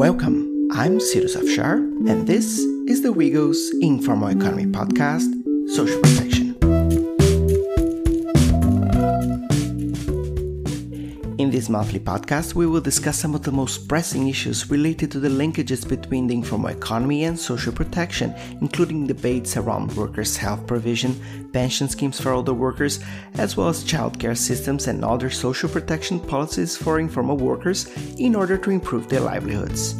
Welcome. I'm Cyrus Afshar, and this is the WIEGO's Informal Economy podcast, Social Protection. This monthly podcast, we will discuss some of the most pressing issues related to the linkages between the informal economy and social protection, including debates around workers' health provision, pension schemes for older workers, as well as childcare systems and other social protection policies for informal workers in order to improve their livelihoods.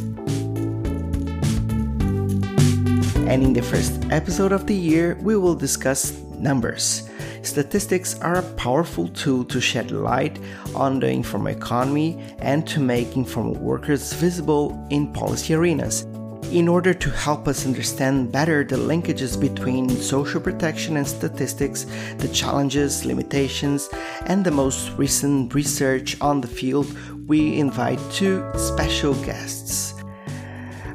And in the first episode of the year, we will discuss numbers. Statistics are a powerful tool to shed light on the informal economy and to make informal workers visible in policy arenas. In order to help us understand better the linkages between social protection and statistics, the challenges, limitations, and the most recent research on the field, we invite two special guests.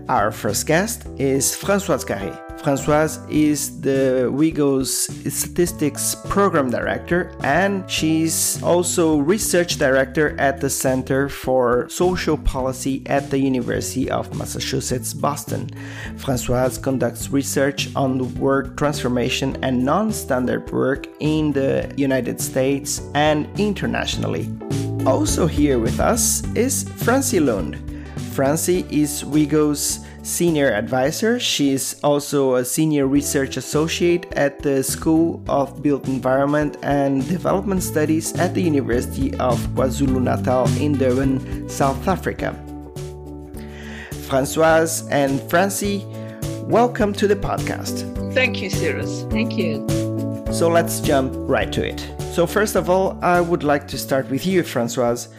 Our first guest is Françoise Carré. Françoise is the WIEGO's Statistics Program Director, and she's also Research Director at the Center for Social Policy at the University of Massachusetts Boston. Françoise conducts research on work transformation and non standard work in the United States and internationally. Also, here with us is Francie Lund. Francie is WIEGO's senior advisor. She is also a senior research associate at the School of Built Environment and Development Studies at the University of KwaZulu Natal in Durban, South Africa. Francoise and Francie, welcome to the podcast. Thank you, Cyrus. Thank you. So let's jump right to it. So, first of all, I would like to start with you, Francoise.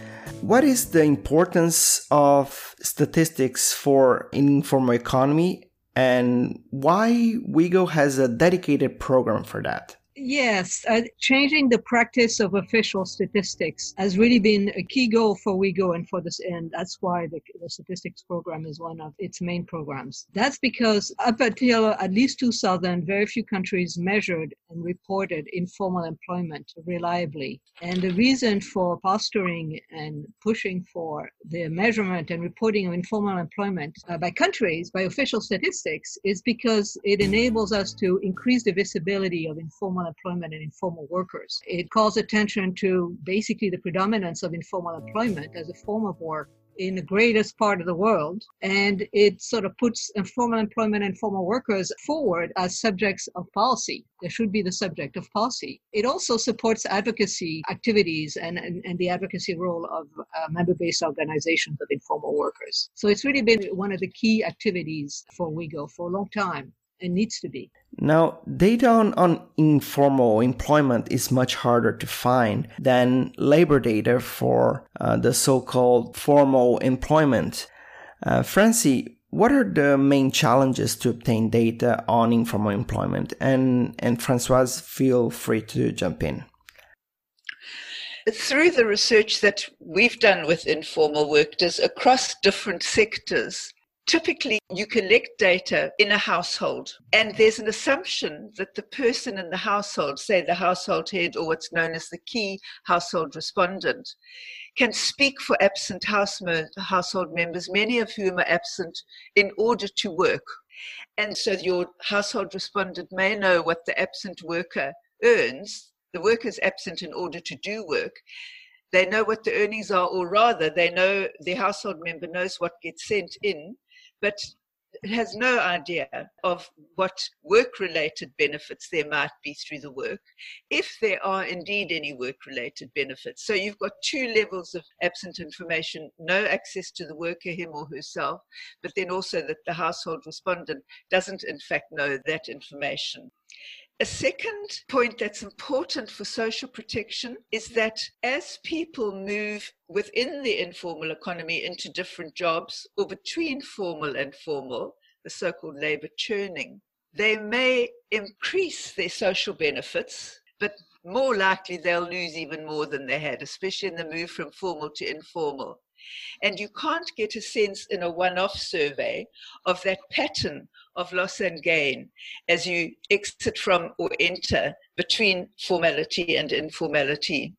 What is the importance of statistics for informal economy and why WIEGO has a dedicated program for that? Yes, uh, changing the practice of official statistics has really been a key goal for WIEGO and for this, and that's why the, the, statistics program is one of its main programs. That's because up until at least 2000, very few countries measured and reported informal employment reliably. And the reason for posturing and pushing for the measurement and reporting of informal employment uh, by countries, by official statistics, is because it enables us to increase the visibility of informal employment and informal workers. It calls attention to basically the predominance of informal employment as a form of work in the greatest part of the world. And it sort of puts informal employment and formal workers forward as subjects of policy. They should be the subject of policy. It also supports advocacy activities and, and, and the advocacy role of uh, member based organizations of informal workers. So it's really been one of the key activities for WIEGO for a long time and needs to be. Now, data on, on informal employment is much harder to find than labor data for uh, the so called formal employment. Uh, Francie, what are the main challenges to obtain data on informal employment? And, and Francoise, feel free to jump in. Through the research that we've done with informal workers across different sectors, Typically, you collect data in a household, and there's an assumption that the person in the household, say the household head or what's known as the key household respondent, can speak for absent house household members, many of whom are absent in order to work. And so your household respondent may know what the absent worker earns. The worker is absent in order to do work. They know what the earnings are, or rather, they know the household member knows what gets sent in but it has no idea of what work related benefits there might be through the work, if there are indeed any work related benefits. So you've got two levels of absent information no access to the worker, him or herself, but then also that the household respondent doesn't, in fact, know that information. A second point that's important for social protection is that as people move within the informal economy into different jobs or between formal and formal, the so called labor churning, they may increase their social benefits, but more likely they'll lose even more than they had, especially in the move from formal to informal. And you can't get a sense in a one off survey of that pattern of loss and gain as you exit from or enter between formality and informality.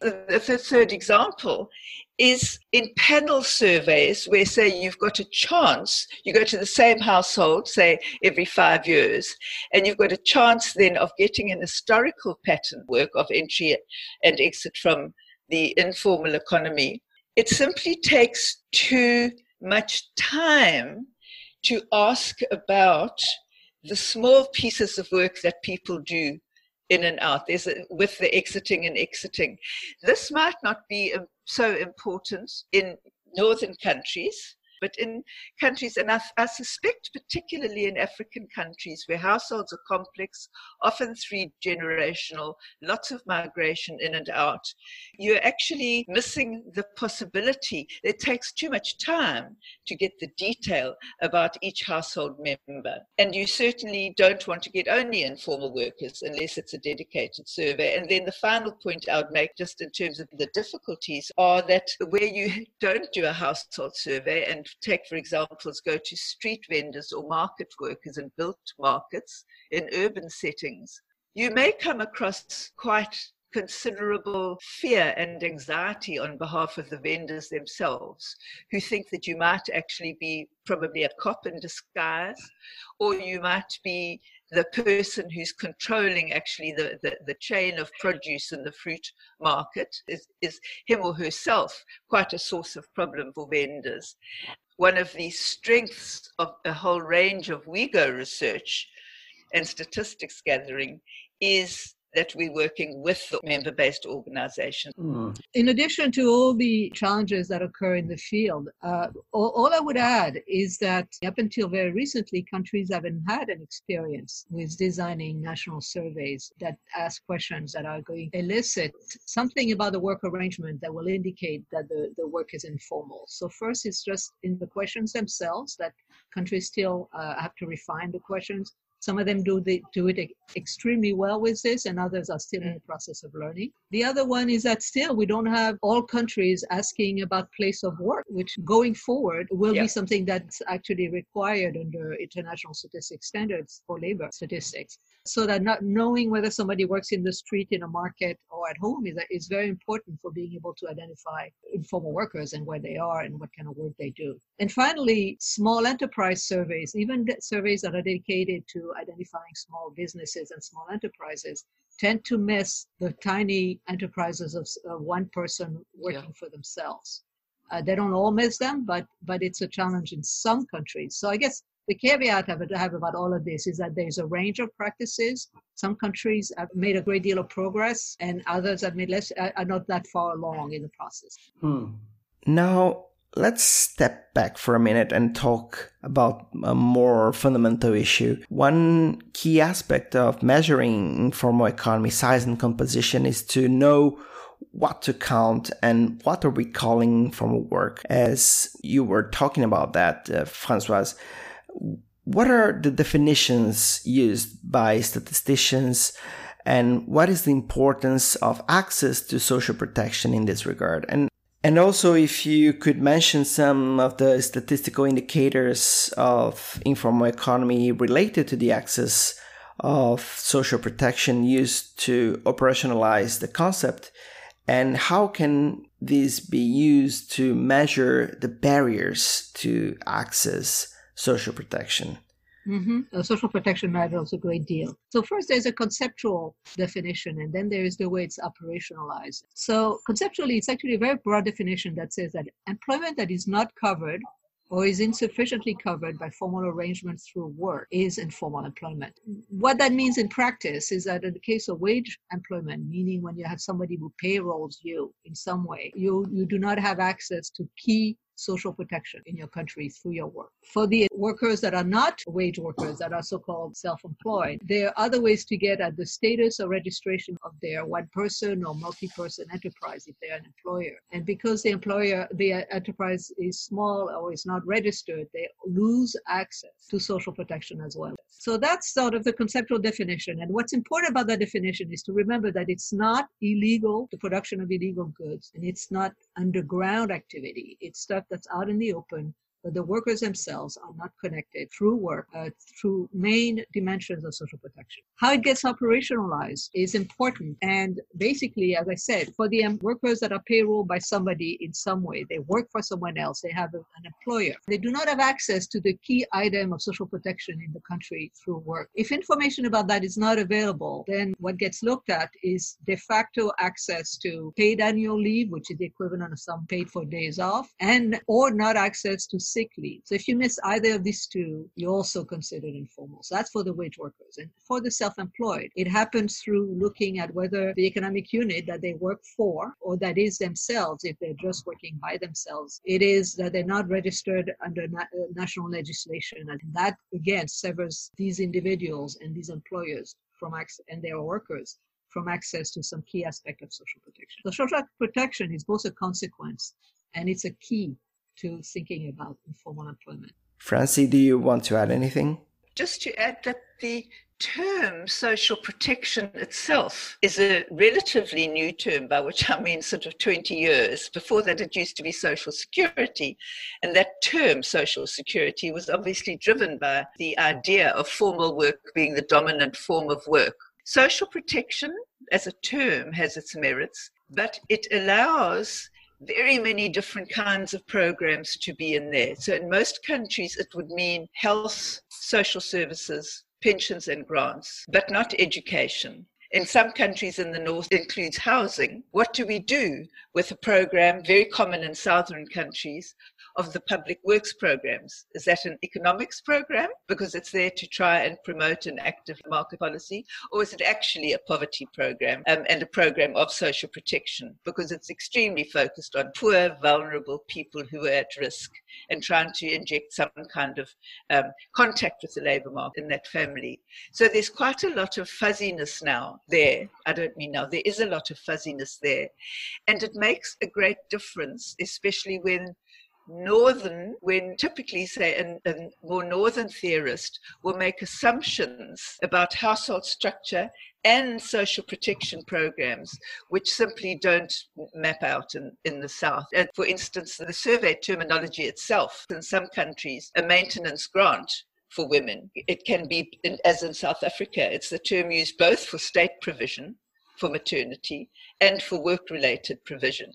The, third example is in panel surveys where, say, you've got a chance, you go to the same household, say, every five years, and you've got a chance then of getting an historical pattern work of entry and exit from the informal economy. It simply takes too much time to ask about the small pieces of work that people do in and out. There's a, with the exiting and exiting. This might not be so important in northern countries but in countries, and I, I, suspect particularly in African countries where households are complex, often three generational, lots of migration in and out, you're actually missing the possibility. It takes too much time to get the detail about each household member. And you certainly don't want to get only informal workers unless it's a dedicated survey. And then the final point I would make, just in terms of the difficulties, are that where you don't do a household survey and take, for example, go to street vendors or market workers and built markets in urban settings, you may come across quite considerable fear and anxiety on behalf of the vendors themselves, who think that you might actually be probably a cop in disguise, or you might be the person who's controlling actually the, the, the, chain of produce in the fruit market is, is him or herself quite a source of problem for vendors. One of the strengths of a whole range of WIEGO research and statistics gathering is that we're working with the member based organizations. Mm. In addition to all the challenges that occur in the field, uh, all, all, I would add is that up until very recently, countries haven't had an experience with designing national surveys that ask questions that are going to elicit something about the work arrangement that will indicate that the, the work is informal. So, first, it's just in the questions themselves that countries still uh, have to refine the questions. Some of them do, the, do it extremely well with this, and others are still in the mm. process of learning. The other one is that still we don't have all countries asking about place of work, which going forward will be something that's actually required under international statistics standards for labor statistics. So that not knowing whether somebody works in the street, in a market, or at home is, is very important for being able to identify informal workers and where they are and what kind of work they do. And finally, small enterprise surveys, even surveys that are dedicated to identifying small businesses and small enterprises, tend to miss the tiny enterprises of uh, one person working yeah. for themselves. Uh, they don't all miss them, but but it's a challenge in some countries. So I guess the caveat I have about all of this is that there's a range of practices. Some countries have made a great deal of progress, and others have made less, are not that far along in the process. Hmm. Now, let's step back for a minute and talk about a more fundamental issue. One key aspect of measuring informal economy size and composition is to know what to count and what are we calling informal work. As you were talking about that, uh, Francoise, what are the definitions used by statisticians and what is the importance of access to social protection in this regard? And and also, if you could mention some of the statistical indicators of informal economy related to the access of social protection used to operationalize the concept, and how can these be used to measure the barriers to access social protection. Mm-hmm. Social protection matters a great deal. So, first, there's a conceptual definition, and then there is the way it's operationalized. So, conceptually, it's actually a very broad definition that says that employment that is not covered or is insufficiently covered by formal arrangements through work is informal employment. What that means in practice is that in the case of wage employment, meaning when you have somebody who payrolls you in some way, you, you do not have access to key social protection in your country through your work. For the workers that are not wage workers, that are so called self employed, there are other ways to get at the status or registration of their one person or multi person enterprise if they're an employer. And because the employer, the enterprise is small or is not registered, they lose access to social protection as well. So that's sort of the conceptual definition. And what's important about that definition is to remember that it's not illegal, the production of illegal goods, and it's not underground activity. It's stuff that's out in the open the workers themselves are not connected through work, uh, through main dimensions of social protection. How it gets operationalized is important. And basically, as I said, for the workers that are payrolled by somebody in some way, they work for someone else, they have a, an employer. They do not have access to the key item of social protection in the country through work. If information about that is not available, then what gets looked at is de facto access to paid annual leave, which is the equivalent of some paid for days off, and or not access to sick leave. So if you miss either of these two, you're also considered informal. So that's for the wage workers. And for the self-employed, it happens through looking at whether the economic unit that they work for or that is themselves, if they're just working by themselves, it is that they're not registered under na- uh, national legislation. And that again severs these individuals and these employers from and their workers from access to some key aspect of social protection. So social protection is both a consequence and it's a key to thinking about informal employment. Francie, do you want to add anything? Just to add that the term social protection itself is a relatively new term, by which I mean sort of 20 years. Before that, it used to be social security. And that term, social security, was obviously driven by the idea of formal work being the dominant form of work. Social protection as a term has its merits, but it allows very many different kinds of programs to be in there. So, in most countries, it would mean health, social services, pensions, and grants, but not education. In some countries in the north, it includes housing. What do we do with a program very common in southern countries of the public works programs. Is that an economics program because it's there to try and promote an active market policy? Or is it actually a poverty program um, and a program of social protection because it's extremely focused on poor, vulnerable people who are at risk and trying to inject some kind of um, contact with the labor market in that family? So there's quite a lot of fuzziness now there. I don't mean now, there is a lot of fuzziness there. And it makes a great difference, especially when northern, mm-hmm. when typically, say, a, a more northern theorist will make assumptions about household structure and social protection programs, which simply don't map out in, in the South. And for instance, the survey terminology itself, in some countries, a maintenance grant for women. It can be, as in South Africa, it's the term used both for state provision for maternity and for work related provision.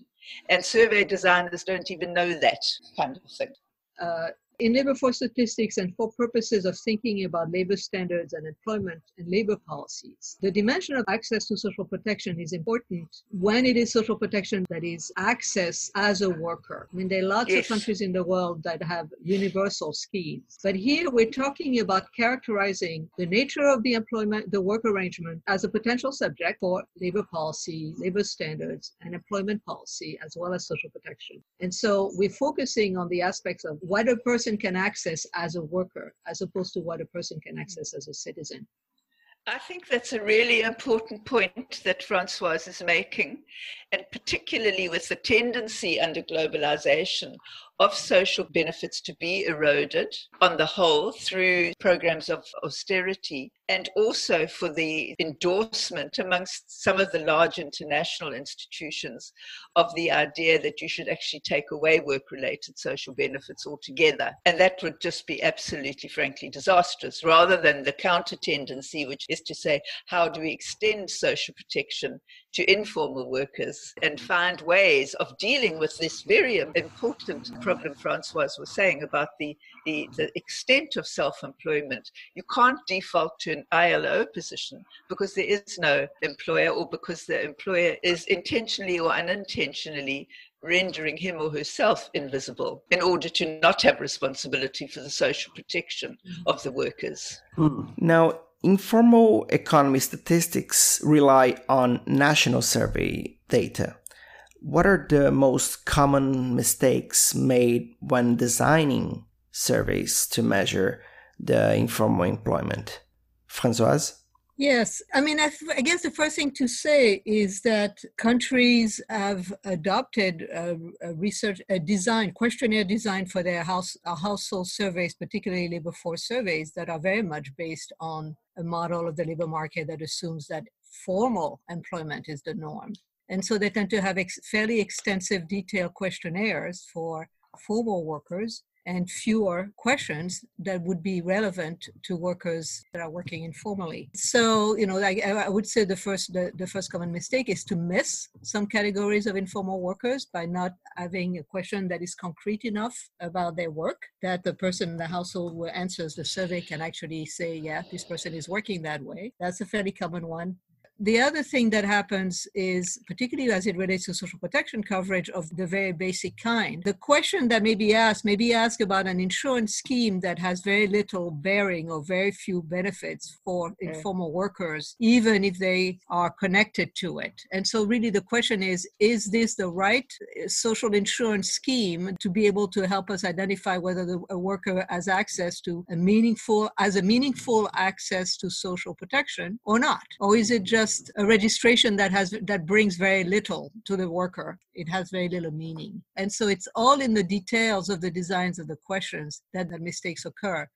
And survey designers don't even know that kind of thing. Uh, in labor force statistics and for purposes of thinking about labor standards and employment and labor policies, the dimension of access to social protection is important when it is social protection that is access as a worker. I mean, there are lots yes. of countries in the world that have universal schemes, but here we're talking about characterizing the nature of the employment, the work arrangement as a potential subject for labor policy, labor standards, and employment policy, as well as social protection. And so we're focusing on the aspects of what a person person can access as a worker as opposed to what a person can access as a citizen. I think that's a really important point that Francoise is making, and particularly with the tendency under globalization of social benefits to be eroded on the whole through programs of austerity and also for the endorsement amongst some of the large international institutions of the idea that you should actually take away work related social benefits altogether. And that would just be absolutely, frankly, disastrous rather than the counter tendency, which is to say, how do we extend social protection to informal workers and find ways of dealing with this very important problem Francoise was saying about the, the, the extent of self employment. You can't default to an ILO position because there is no employer or because the employer is intentionally or unintentionally rendering him or herself invisible in order to not have responsibility for the social protection mm. of the workers. Now, informal economy statistics rely on national survey data. What are the most common mistakes made when designing surveys to measure the informal employment? Francoise? Yes, I mean, I, guess the first thing to say is that countries have adopted a, a research, a design, questionnaire design for their house, household surveys, particularly labor force surveys, that are very much based on a model of the labor market that assumes that formal employment is the norm. And so they tend to have ex- fairly extensive detailed questionnaires for formal workers and fewer questions that would be relevant to workers that are working informally. So, you know, I, I would say the first the, the first common mistake is to miss some categories of informal workers by not having a question that is concrete enough about their work that the person in the household who answers the survey can actually say, yeah, this person is working that way. That's a fairly common one the other thing that happens is, particularly as it relates to social protection coverage of the very basic kind, the question that may be asked may be asked about an insurance scheme that has very little bearing or very few benefits for informal workers, even if they are connected to it. And so, really, the question is is this the right uh, social insurance scheme to be able to help us identify whether the, a worker has access to a meaningful, as a meaningful access to social protection or not? Or is it just just a registration that has that brings very little to the worker. It has very little meaning. And so it's all in the details of the designs of the questions that the mistakes occur.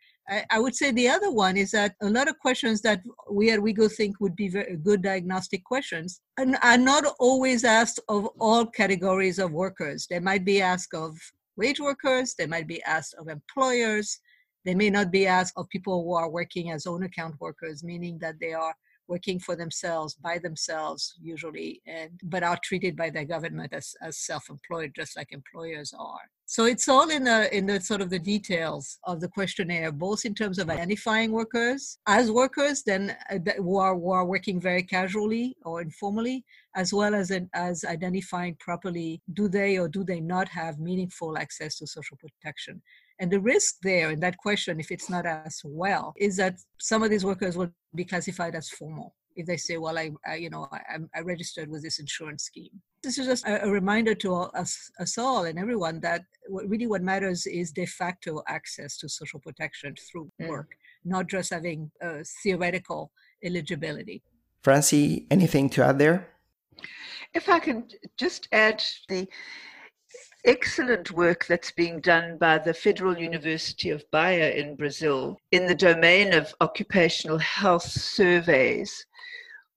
I, would say the other one is that a lot of questions that we at WIEGO think would be very good diagnostic questions are not always asked of all categories of workers. They might be asked of wage workers, they might be asked of employers, they may not be asked of people who are working as own account workers, meaning that they are working for themselves by themselves usually and but are treated by their government as, as self-employed just like employers are. So it's all in the in the sort of the details of the questionnaire both in terms of identifying workers as workers then uh, who are who are working very casually or informally as well as as identifying properly do they or do they not have meaningful access to social protection and the risk there in that question, if it's not asked well, is that some of these workers will be classified as formal if they say, "Well, I, I you know, I, I, registered with this insurance scheme." This is just a, a reminder to all, us, us all and everyone that what, really what matters is de facto access to social protection through mm. work, not just having uh, theoretical eligibility. Francie, anything to add there? If I can just add the excellent work that's being done by the Federal University of Bahia in Brazil in the domain of occupational health surveys,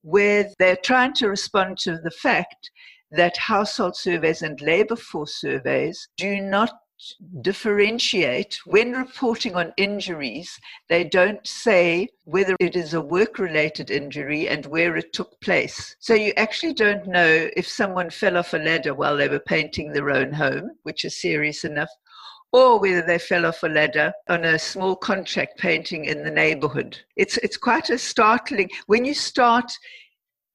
where they're trying to respond to the fact that household surveys and labor force surveys do not differentiate when reporting on injuries. They don't say whether it is a work related injury and where it took place. So you actually don't know if someone fell off a ladder while they were painting their own home, which is serious enough, or whether they fell off a ladder on a small contract painting in the neighborhood. It's, it's quite a startling, when you start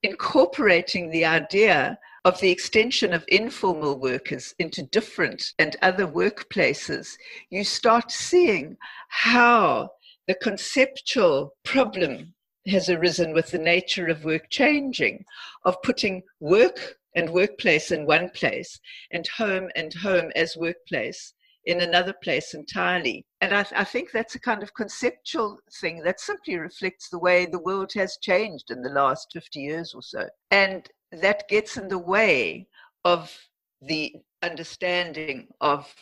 incorporating the idea of the extension of informal workers into different and other workplaces, you start seeing how the conceptual problem has arisen with the nature of work changing, of putting work and workplace in one place and home and home as workplace in another place entirely. And I, th- I, think that's a kind of conceptual thing that simply reflects the way the world has changed in the last 50 years or so. And that gets in the way of the understanding of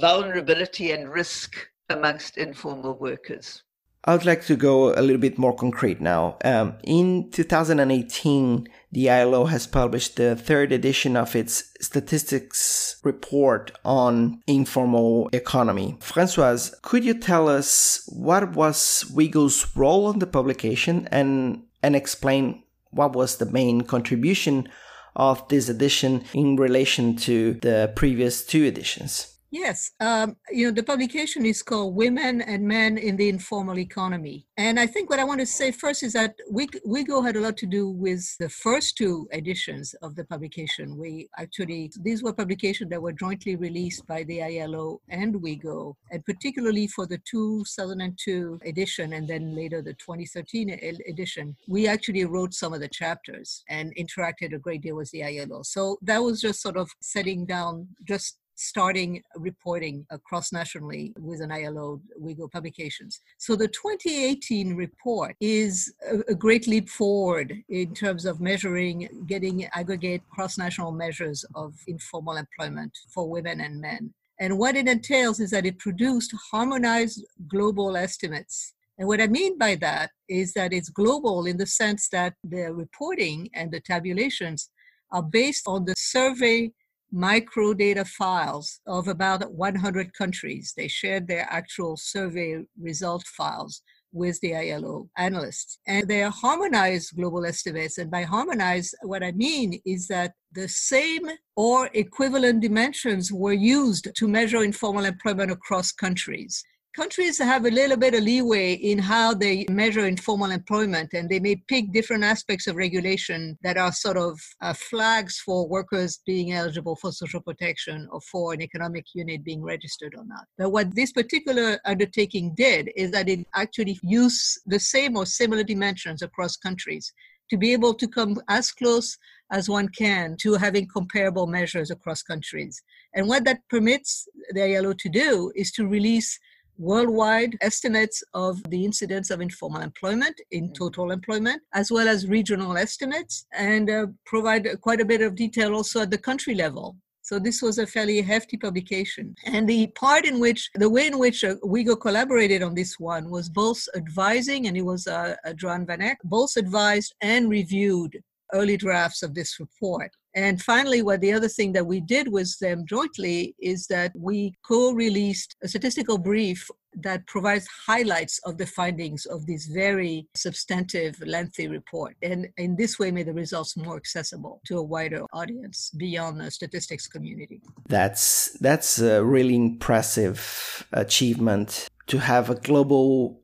vulnerability and risk amongst informal workers. I would like to go a little bit more concrete now. Um, in 2018, the ILO has published the third edition of its statistics report on informal economy. Francoise, could you tell us what was WIEGO's role in the publication and, and explain what was the main contribution of this edition in relation to the previous two editions? Yes, um, you know, the publication is called Women and Men in the Informal Economy. And I think what I want to say first is that we, WIEGO had a lot to do with the first two editions of the publication. We actually, these were publications that were jointly released by the ILO and WIEGO, and particularly for the 2002 edition and then later the 2013 edition, we actually wrote some of the chapters and interacted a great deal with the ILO. So that was just sort of setting down just starting reporting cross nationally with an ILO WIEGO publications. So the 2018 report is a, a great leap forward in terms of measuring, getting aggregate cross national measures of informal employment for women and men. And what it entails is that it produced harmonized global estimates and what I mean by that is that it's global in the sense that the reporting and the tabulations are based on the survey micro data files of about 100 countries. They shared their actual survey result files with the ILO analysts. And they harmonized global estimates. And by harmonized, what I mean is that the same or equivalent dimensions were used to measure informal employment across countries countries have a little bit of leeway in how they measure informal employment and they may pick different aspects of regulation that are sort of uh, flags for workers being eligible for social protection or for an economic unit being registered or not but what this particular undertaking did is that it actually used the same or similar dimensions across countries to be able to come as close as one can to having comparable measures across countries. And what that permits the ILO to do is to release worldwide estimates of the incidence of informal employment in mm-hmm. total employment, as well as regional estimates, and uh, provide quite a bit of detail also at the country level. So this was a fairly hefty publication. And the part in which, the way in which uh, WIEGO collaborated on this one was both advising, and it was uh, uh, Joann Vanek, both advised and reviewed early drafts of this report. And finally, what the other thing that we did with them jointly is that we co released a statistical brief that provides highlights of the findings of this very substantive, lengthy report. And in this way, made the results more accessible to a wider audience beyond the statistics community. That's, that's a really impressive achievement to have a global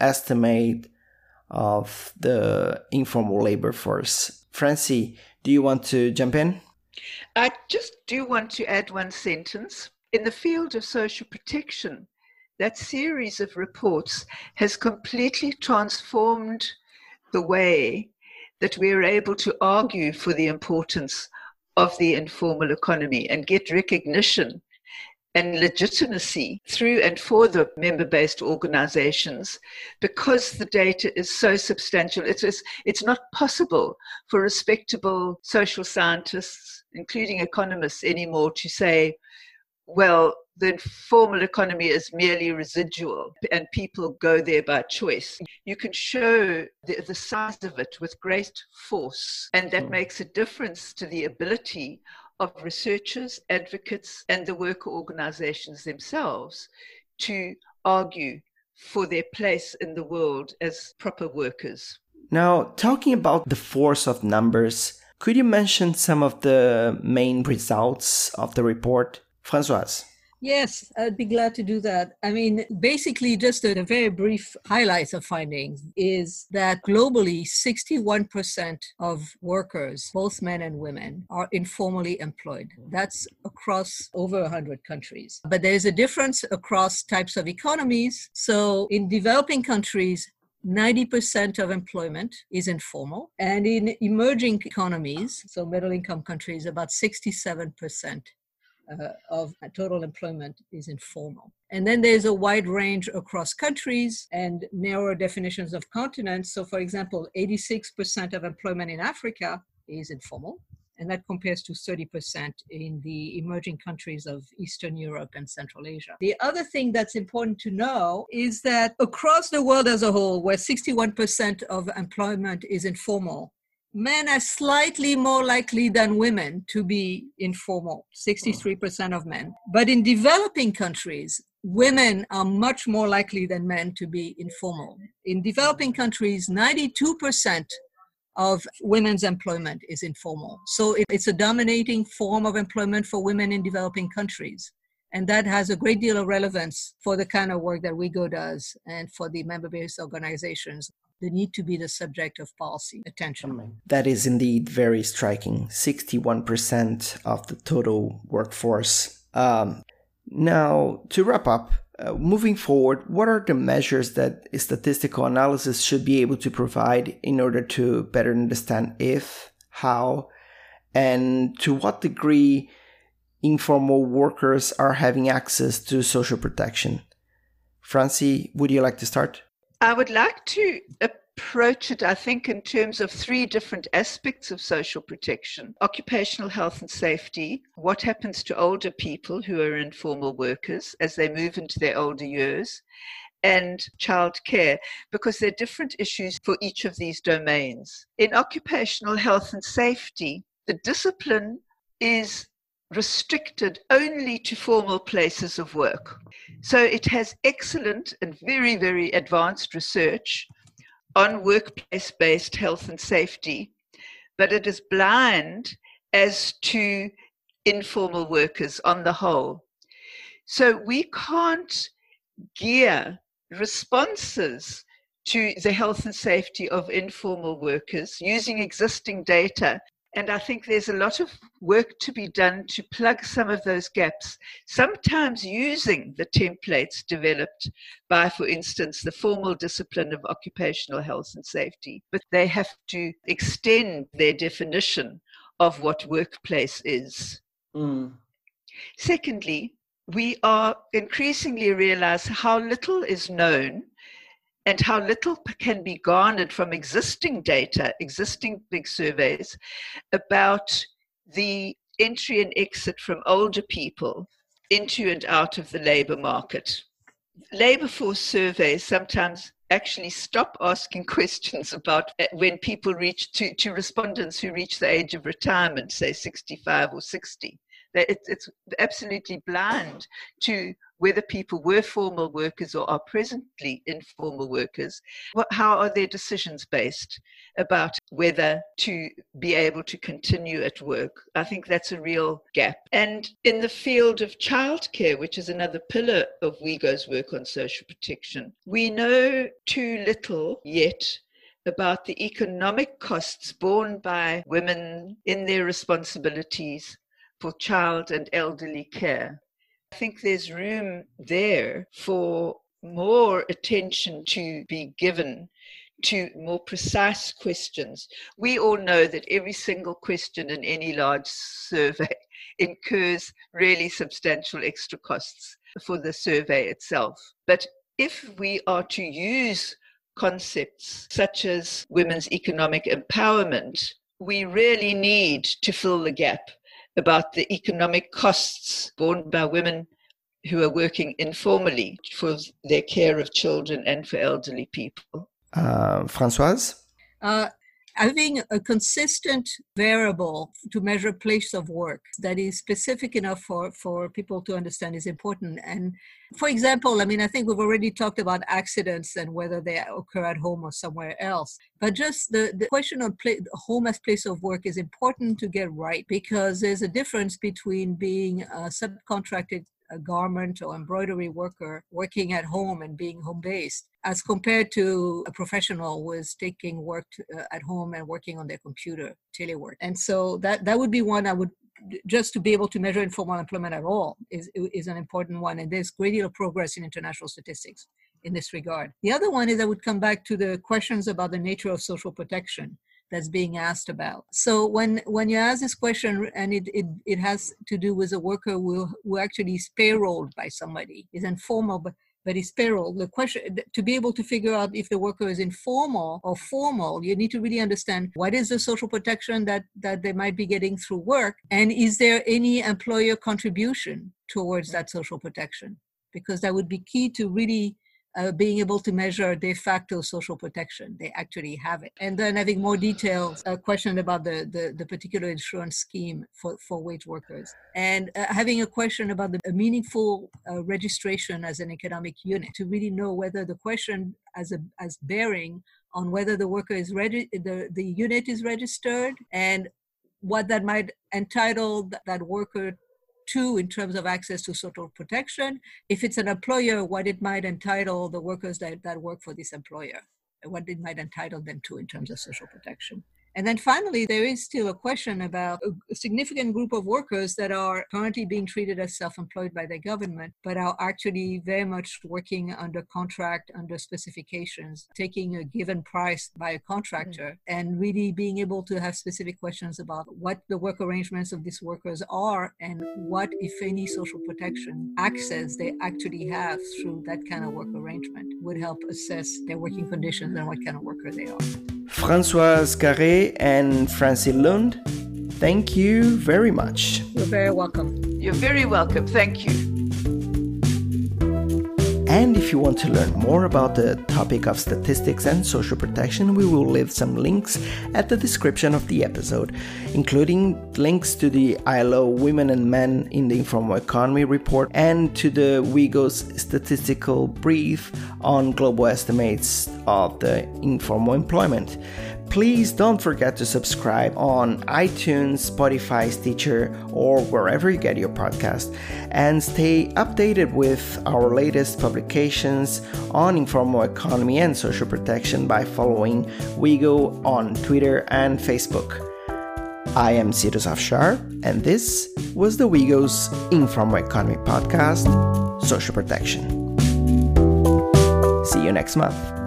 estimate of the informal labor force. Francie, do you want to jump in? I just do want to add one sentence. In the field of social protection, that series of reports has completely transformed the way that we are able to argue for the importance of the informal economy and get recognition and legitimacy through and for the member based organizations because the data is so substantial. It is, it's not possible for respectable social scientists, including economists, anymore to say, well, the informal economy is merely residual and people go there by choice. You can show the, the size of it with great force, and that mm. makes a difference to the ability of researchers, advocates, and the worker organizations themselves to argue for their place in the world as proper workers. Now, talking about the force of numbers, could you mention some of the main results of the report? Françoise. Yes, I'd be glad to do that. I mean, basically, just a, a, very brief highlights of findings is that globally, 61% of workers, both men and women, are informally employed. That's across over 100 countries. But there's a difference across types of economies. So, in developing countries, 90% of employment is informal. And in emerging economies, so middle income countries, about 67% uh, of total employment is informal. And then there's a wide range across countries and narrower definitions of continents. So, for example, 86% of employment in Africa is informal, and that compares to 30% in the emerging countries of Eastern Europe and Central Asia. The other thing that's important to know is that across the world as a whole, where 61% of employment is informal, men are slightly more likely than women to be informal 63% of men. But in developing countries women are much more likely than men to be informal. In developing countries 92% of women's employment is informal. So it's a dominating form of employment for women in developing countries. And that has a great deal of relevance for the kind of work that WIEGO does and for the member based organizations they need to be the subject of policy attention. That is indeed very striking 61% of the total workforce. Um, now, to wrap up, uh, moving forward, what are the measures that statistical analysis should be able to provide in order to better understand if, how, and to what degree informal workers are having access to social protection? Francie, would you like to start? I would like to approach it, I think, in terms of three different aspects of social protection occupational health and safety, what happens to older people who are informal workers as they move into their older years, and child care, because they're different issues for each of these domains. In occupational health and safety, the discipline is restricted only to formal places of work. So it has excellent and very, very advanced research on workplace based health and safety, but it is blind as to informal workers on the whole. So we can't gear responses to the health and safety of informal workers using existing data. And I think there's a lot of work to be done to plug some of those gaps, sometimes using the templates developed by, for instance, the formal discipline of occupational health and safety. But they have to extend their definition of what workplace is. Mm. Secondly, we are increasingly realize how little is known and how little can be garnered from existing data, existing big surveys about the entry and exit from older people into and out of the labor market. Labor force surveys sometimes actually stop asking questions about uh, when people reach to, to respondents who reach the age of retirement, say 65 or 60. It's absolutely blind to whether people were formal workers or are presently informal workers. How are their decisions based about whether to be able to continue at work? I think that's a real gap. And in the field of childcare, which is another pillar of WIEGO's work on social protection, we know too little yet about the economic costs borne by women in their responsibilities for child and elderly care. I think there's room there for more attention to be given to more precise questions. We all know that every single question in any large survey incurs really substantial extra costs for the survey itself. But if we are to use concepts such as women's economic empowerment, we really need to fill the gap about the economic costs borne by women who are working informally for their care of children and for elderly people. Uh, Francoise? Uh, having a consistent variable to measure place of work that is specific enough for, for people to understand is important. And for example, I mean, I think we've already talked about accidents and whether they occur at home or somewhere else. But just the, the question of play, home as place of work is important to get right because there's a difference between being a subcontracted a garment or embroidery worker working at home and being home based as compared to a professional who is taking work to, uh, at home and working on their computer telework. And so that that would be one i would just to be able to measure informal employment at all is, is an important one. And there's great deal of progress in international statistics in this regard. The other one is i would come back to the questions about the nature of social protection that's being asked about. So when when you ask this question and it it, it has to do with a worker who, who actually is payrolled by somebody, is informal but but is payroll. The question to be able to figure out if the worker is informal or formal, you need to really understand what is the social protection that that they might be getting through work, and is there any employer contribution towards that social protection? Because that would be key to really uh, being able to measure de facto social protection. They actually have it. And then having more details, a question about the, the, the particular insurance scheme for, for wage workers. And uh, having a question about the meaningful uh, registration as an economic unit to really know whether the question as a as bearing on whether the worker is ready, the, the unit is registered and what that might entitle that worker two, in terms of access to social protection. If it's an employer, what it might entitle the workers that, that work for this employer, what it might entitle them to in terms of social protection. And then finally, there is still a question about a significant group of workers that are currently being treated as self employed by the government, but are actually very much working under contract, under specifications, taking a given price by a contractor, mm-hmm. and really being able to have specific questions about what the work arrangements of these workers are and what, if any, social protection access they actually have through that kind of work arrangement would help assess their working conditions and what kind of worker they are. Françoise Carré and Francie Lund, thank you very much. You're very welcome. You're very welcome. Thank you. And if you want to learn more about the topic of statistics and social protection, we will leave some links at the description of the episode, including links to the ILO Women and Men in the Informal Economy report and to the WIEGO's statistical brief on global estimates of the informal employment. Please don't forget to subscribe on iTunes, Spotify, Stitcher, or wherever you get your podcast, and stay updated with our latest publications on informal economy and social protection by following WIEGO on Twitter and Facebook. I am Cyrus Afshar, and this was the WIEGO's Informal Economy Podcast, Social Protection. See you next month.